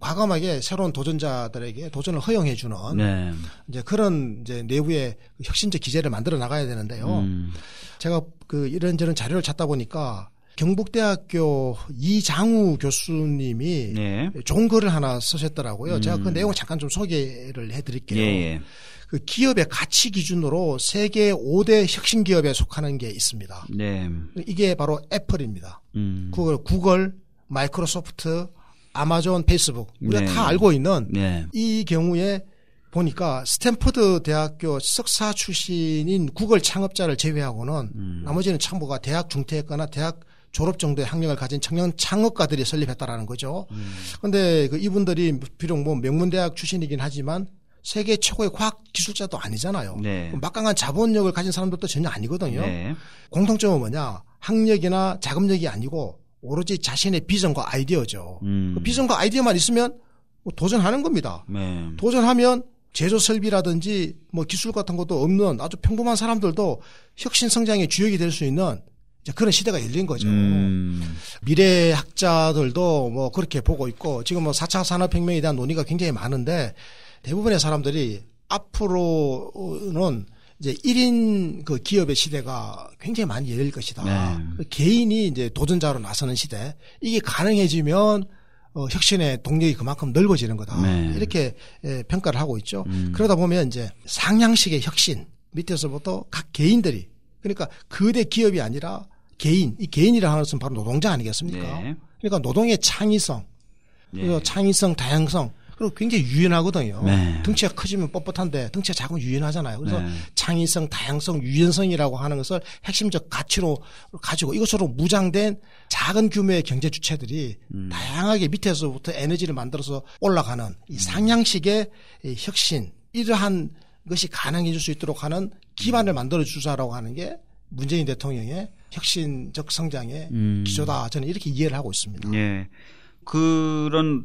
과감하게 새로운 도전자들에게 도전을 허용해 주는 네. 이제 그런 이제 내부의 혁신적 기제를 만들어 나가야 되는데요. 음. 제가 그 이런저런 자료를 찾다 보니까 경북대학교 이장우 교수님이 네. 좋은 글을 하나 쓰셨더라고요. 음. 제가 그 내용을 잠깐 좀 소개를 해 드릴게요. 예, 예. 그 기업의 가치 기준으로 세계 5대 혁신 기업에 속하는 게 있습니다. 네. 이게 바로 애플입니다. 음. 구글, 구글, 마이크로소프트, 아마존, 페이스북 우리가 네. 다 알고 있는 네. 이 경우에 보니까 스탠퍼드 대학교 석사 출신인 구글 창업자를 제외하고는 음. 나머지는 참고가 대학 중퇴했거나 대학 졸업 정도의 학력을 가진 청년 창업가들이 설립했다라는 거죠. 그런데 음. 그 이분들이 비록 뭐 명문대학 출신이긴 하지만 세계 최고의 과학 기술자도 아니잖아요. 네. 막강한 자본력을 가진 사람들도 전혀 아니거든요. 네. 공통점은 뭐냐? 학력이나 자금력이 아니고 오로지 자신의 비전과 아이디어죠. 음. 그 비전과 아이디어만 있으면 뭐 도전하는 겁니다. 네. 도전하면 제조 설비라든지 뭐 기술 같은 것도 없는 아주 평범한 사람들도 혁신 성장의 주역이 될 수 있는 그런 시대가 열린 거죠. 음. 미래 학자들도 뭐 그렇게 보고 있고 지금 뭐 4차 산업혁명에 대한 논의가 굉장히 많은데 대부분의 사람들이 앞으로는 이제 1인 그 기업의 시대가 굉장히 많이 열릴 것이다. 네. 개인이 이제 도전자로 나서는 시대. 이게 가능해지면 어, 혁신의 동력이 그만큼 넓어지는 거다. 네. 이렇게 예, 평가를 하고 있죠. 음. 그러다 보면 이제 상향식의 혁신 밑에서부터 각 개인들이 그러니까 거대 기업이 아니라 개인, 이 개인이라 하는 것은 바로 노동자 아니겠습니까? 네. 그러니까 노동의 창의성, 네. 창의성, 다양성, 그리고 굉장히 유연하거든요. 네. 덩치가 커지면 뻣뻣한데 덩치가 작으면 유연하잖아요. 그래서 네. 창의성, 다양성, 유연성이라고 하는 것을 핵심적 가치로 가지고 이것으로 무장된 작은 규모의 경제 주체들이 음. 다양하게 밑에서부터 에너지를 만들어서 올라가는 이 음. 상향식의 혁신 이러한 것이 가능해 줄수 있도록 하는 기반을 만들어 주자라고 하는 게 문재인 대통령의 혁신적 성장의 음. 기조다. 저는 이렇게 이해를 하고 있습니다. 네. 그런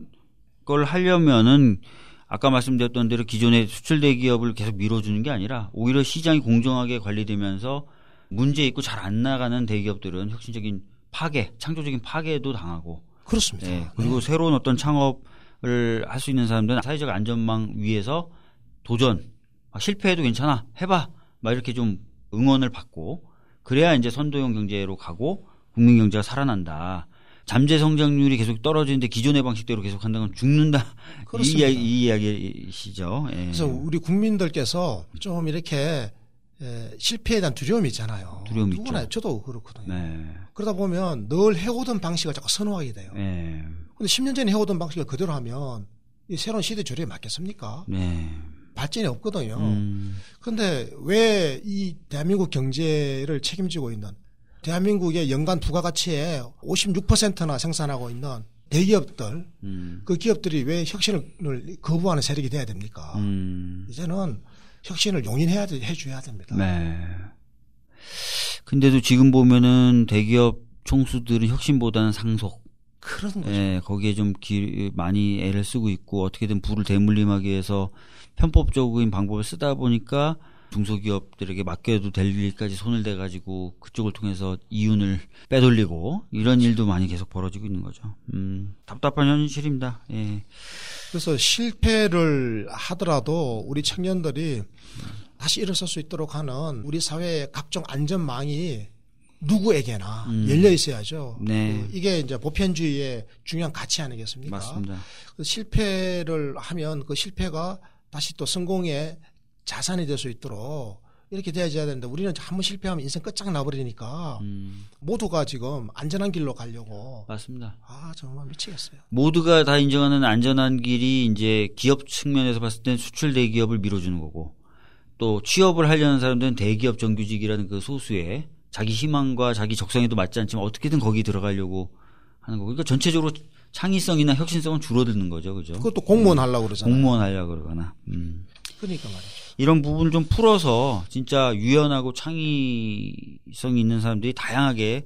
걸 하려면은 아까 말씀드렸던 대로 기존의 수출 대기업을 계속 밀어주는 게 아니라 오히려 시장이 공정하게 관리되면서 문제 있고 잘 안 나가는 대기업들은 혁신적인 파괴, 창조적인 파괴도 당하고 그렇습니다. 네. 그리고 네. 새로운 어떤 창업을 할 수 있는 사람들은 사회적 안전망 위에서 도전, 아, 실패해도 괜찮아, 해봐, 막 이렇게 좀 응원을 받고 그래야 이제 선도형 경제로 가고 국민 경제가 살아난다. 잠재 성장률이 계속 떨어지는데 기존의 방식대로 계속 한다면 죽는다. 그렇습니다. 이, 이 이야기 시죠. 예. 그래서 우리 국민들께서 좀 이렇게 예, 실패에 대한 두려움이 있잖아요. 두려움이 누구나 있죠. 저도 그렇거든요. 네. 그러다 보면 늘 해오던 방식을 자꾸 선호하게 돼요. 네. 근데 10년 전에 해오던 방식을 그대로 하면 이 새로운 시대 조류에 맞겠습니까? 네. 발전이 없거든요. 음. 그런데 왜 이 대한민국 경제를 책임지고 있는 대한민국의 연간 부가가치의 56%나 생산하고 있는 대기업들, 음. 그 기업들이 왜 혁신을 거부하는 세력이 돼야 됩니까? 음. 이제는 혁신을 용인해야 해줘야 됩니다. 네. 근데도 지금 보면은 대기업 총수들은 혁신보다는 상속. 그런 거죠. 예, 거기에 좀 기, 많이 애를 쓰고 있고 어떻게든 부를 대물림하기 위해서 편법적인 방법을 쓰다 보니까 중소기업들에게 맡겨도 될 일까지 손을 대가지고 그쪽을 통해서 이윤을 빼돌리고 이런 일도 많이 계속 벌어지고 있는 거죠. 음, 답답한 현실입니다. 예. 그래서 실패를 하더라도 우리 청년들이 다시 일어설 수 있도록 하는 우리 사회의 각종 안전망이 누구에게나 음. 열려 있어야죠. 네. 그 이게 이제 보편주의의 중요한 가치 아니겠습니까? 맞습니다. 그 실패를 하면 그 실패가 다시 또 성공의 자산이 될 수 있도록 이렇게 돼야져야 되는데 우리는 한 번 실패하면 인생 끝장 나버리니까 음. 모두가 지금 안전한 길로 가려고 맞습니다. 아 정말 미치겠어요. 모두가 다 인정하는 안전한 길이 이제 기업 측면에서 봤을 땐 수출 대기업을 밀어주는 거고 또 취업을 하려는 사람들은 대기업 정규직이라는 그 소수의 자기 희망과 자기 적성에도 맞지 않지만 어떻게든 거기 들어가려고 하는 거고 그러니까 전체적으로 창의성이나 혁신성은 줄어드는 거죠, 그죠? 그것도 공무원 하려고 그러잖아요. 공무원 하려고 그러거나. 음. 그러니까 말이죠. 이런 부분을 좀 풀어서 진짜 유연하고 창의성이 있는 사람들이 다양하게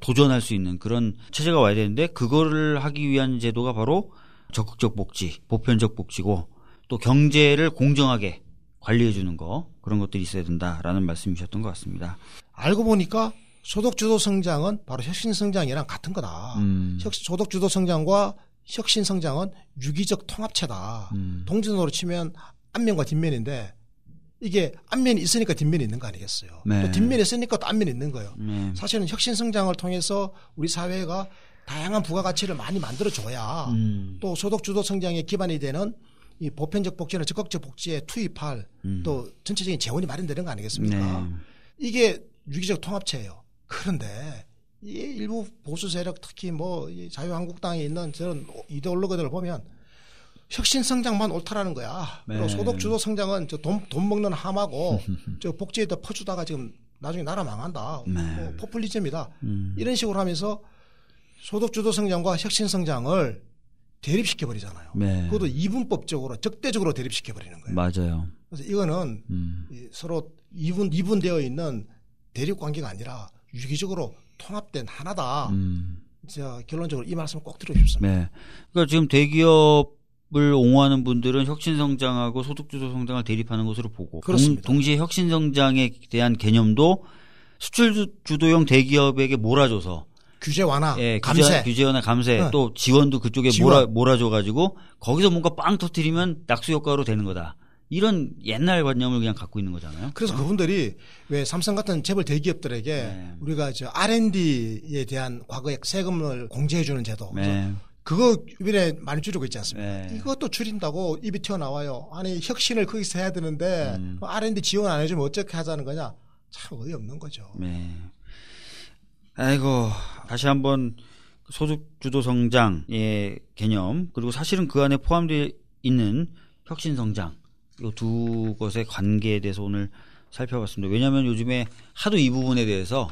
도전할 수 있는 그런 체제가 와야 되는데 그거를 하기 위한 제도가 바로 적극적 복지, 보편적 복지고 또 경제를 공정하게 관리해 주는 거 그런 것들이 있어야 된다라는 말씀이셨던 것 같습니다. 알고 보니까 소득주도 성장은 바로 혁신 성장이랑 같은 거다. 음. 소득주도 성장과 혁신 성장은 유기적 통합체다. 음. 동전으로 치면 앞면과 뒷면인데 이게 앞면이 있으니까 뒷면이 있는 거 아니겠어요. 네. 또 뒷면이 있으니까 또 앞면이 있는 거예요. 네. 사실은 혁신 성장을 통해서 우리 사회가 다양한 부가가치를 많이 만들어줘야 음. 또 소득주도 성장의 기반이 되는 이 보편적 복지나 적극적 복지에 투입할 음. 또 전체적인 재원이 마련되는 거 아니겠습니까? 네. 이게 유기적 통합체예요. 그런데 이 일부 보수 세력 특히 뭐 자유한국당에 있는 저런 이데올로그들을 보면 혁신 성장만 옳다라는 거야. 네. 소득 주도 성장은 저 돈 돈 먹는 함하고 저 복지에다 퍼주다가 지금 나중에 나라 망한다. 네. 뭐 포퓰리즘이다. 음. 이런 식으로 하면서 소득 주도 성장과 혁신 성장을 대립시켜 버리잖아요. 네. 그것도 이분법적으로 적대적으로 대립시켜 버리는 거예요. 맞아요. 그래서 이거는 음. 서로 이분 이분되어 있는 대립 관계가 아니라 유기적으로 통합된 하나다. 음. 자, 결론적으로 이 말씀을 꼭 드리고 싶습니다. 네. 그러니까 지금 대기업 을 옹호하는 분들은 혁신 성장하고 소득 주도 성장을 대립하는 것으로 보고 그렇습니다. 동, 시에 혁신 성장에 대한 개념도 수출 주도형 대기업에게 몰아줘서 규제 완화, 예, 감세, 규제, 완화, 감세, 네. 또 지원도 그쪽에 지원. 몰아 몰아줘가지고 거기서 뭔가 빵 터트리면 낙수 효과로 되는 거다. 이런 옛날 관념을 그냥 갖고 있는 거잖아요. 그래서 그분들이 왜 삼성 같은 재벌 대기업들에게 네. 우리가 저 R&D에 대한 과거의 세금을 공제해 주는 제도. 네. 그거 이번에 많이 줄이고 있지 않습니까? 네. 이것도 줄인다고 입이 튀어나와요. 아니 혁신을 거기서 해야 되는데 음. R&D 지원 안 해주면 어떻게 하자는 거냐? 참 어이없는 거죠. 네. 아이고 다시 한번 소득 주도 성장의 개념 그리고 사실은 그 안에 포함되어 있는 혁신 성장 이 두 것의 관계에 대해서 오늘 살펴봤습니다. 왜냐하면 요즘에 하도 이 부분에 대해서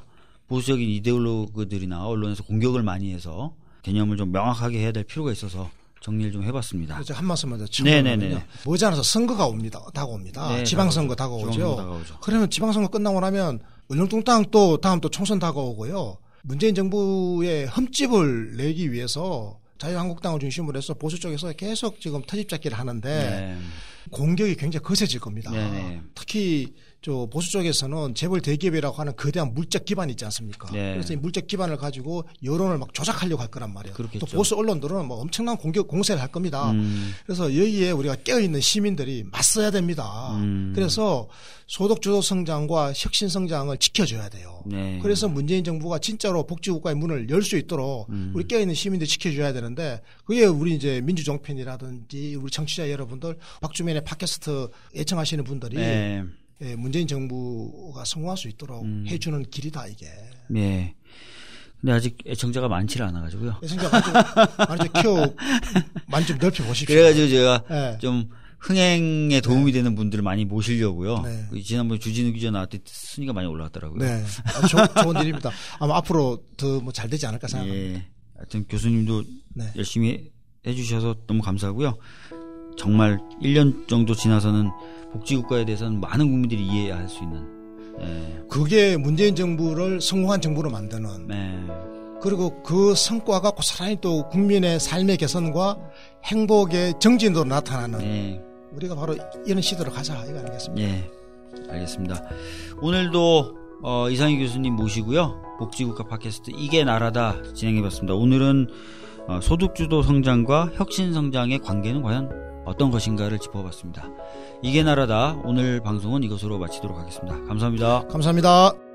보수적인 이데올로그들이나 언론에서 공격을 많이 해서 개념을 좀 명확하게 해야 될 필요가 있어서 정리를 좀 해봤습니다. 그렇죠. 한 말씀만 더 네네네. 머지않아서 선거가 옵니다. 다가옵니다. 네, 지방선거 다가오죠. 지방선거 다가오죠. 그러면 지방선거 끝나고 나면 얼렁뚱땅 또 다음 또 총선 다가오고요. 문재인 정부의 흠집을 내기 위해서 자유한국당을 중심으로 해서 보수 쪽에서 계속 지금 터집잡기를 하는데 네. 공격이 굉장히 거세질 겁니다. 네네. 특히 저 보수 쪽에서는 재벌 대기업이라고 하는 거대한 물적 기반이 있지 않습니까? 네. 그래서 이 물적 기반을 가지고 여론을 막 조작하려고 할 거란 말이에요. 그렇겠죠. 또 보수 언론들은 뭐 엄청난 공격 공세를 할 겁니다. 음. 그래서 여기에 우리가 깨어 있는 시민들이 맞서야 됩니다. 음. 그래서 소득 주도 성장과 혁신 성장을 지켜줘야 돼요. 네. 그래서 문재인 정부가 진짜로 복지국가의 문을 열 수 있도록 음. 우리 깨어 있는 시민들 지켜줘야 되는데 그게 우리 이제 민주정편이라든지 우리 청취자 여러분들 박주민의 팟캐스트 애청하시는 분들이 네. 예, 문재인 정부가 성공할 수 있도록 음. 해주는 길이다 이게. 네. 근데 아직 애청자가 많지를 않아가지고요. 애청자 많이 키워, 많이 좀 넓혀 보십시오. 그래가지고 제가 네. 좀 흥행에 도움이 네. 되는 분들을 많이 모시려고요. 네. 그 지난번에 주진우 기자 나왔을 때 순위가 많이 올라갔더라고요. 네. 조, 좋은 일입니다. 아마 앞으로 더 뭐 잘 되지 않을까 생각합니다. 예. 하여튼 교수님도 네. 열심히 해주셔서 너무 감사하고요. 정말 1년 정도 지나서는 복지국가에 대해서는 많은 국민들이 이해할 수 있는. 예. 그게 문재인 정부를 성공한 정부로 만드는. 네. 그리고 그 성과가 고스란히 또 국민의 삶의 개선과 행복의 정진으로 나타나는. 네. 우리가 바로 이런 시도를 가자 이거 아니겠습니까? 네. 알겠습니다. 오늘도 어, 이상희 교수님 모시고요. 복지국가 팟캐스트 이게 나라다 진행해봤습니다. 오늘은 어, 소득주도 성장과 혁신 성장의 관계는 과연 어떤 것인가를 짚어봤습니다. 이게 나라다 오늘 방송은 이것으로 마치도록 하겠습니다. 감사합니다. 감사합니다.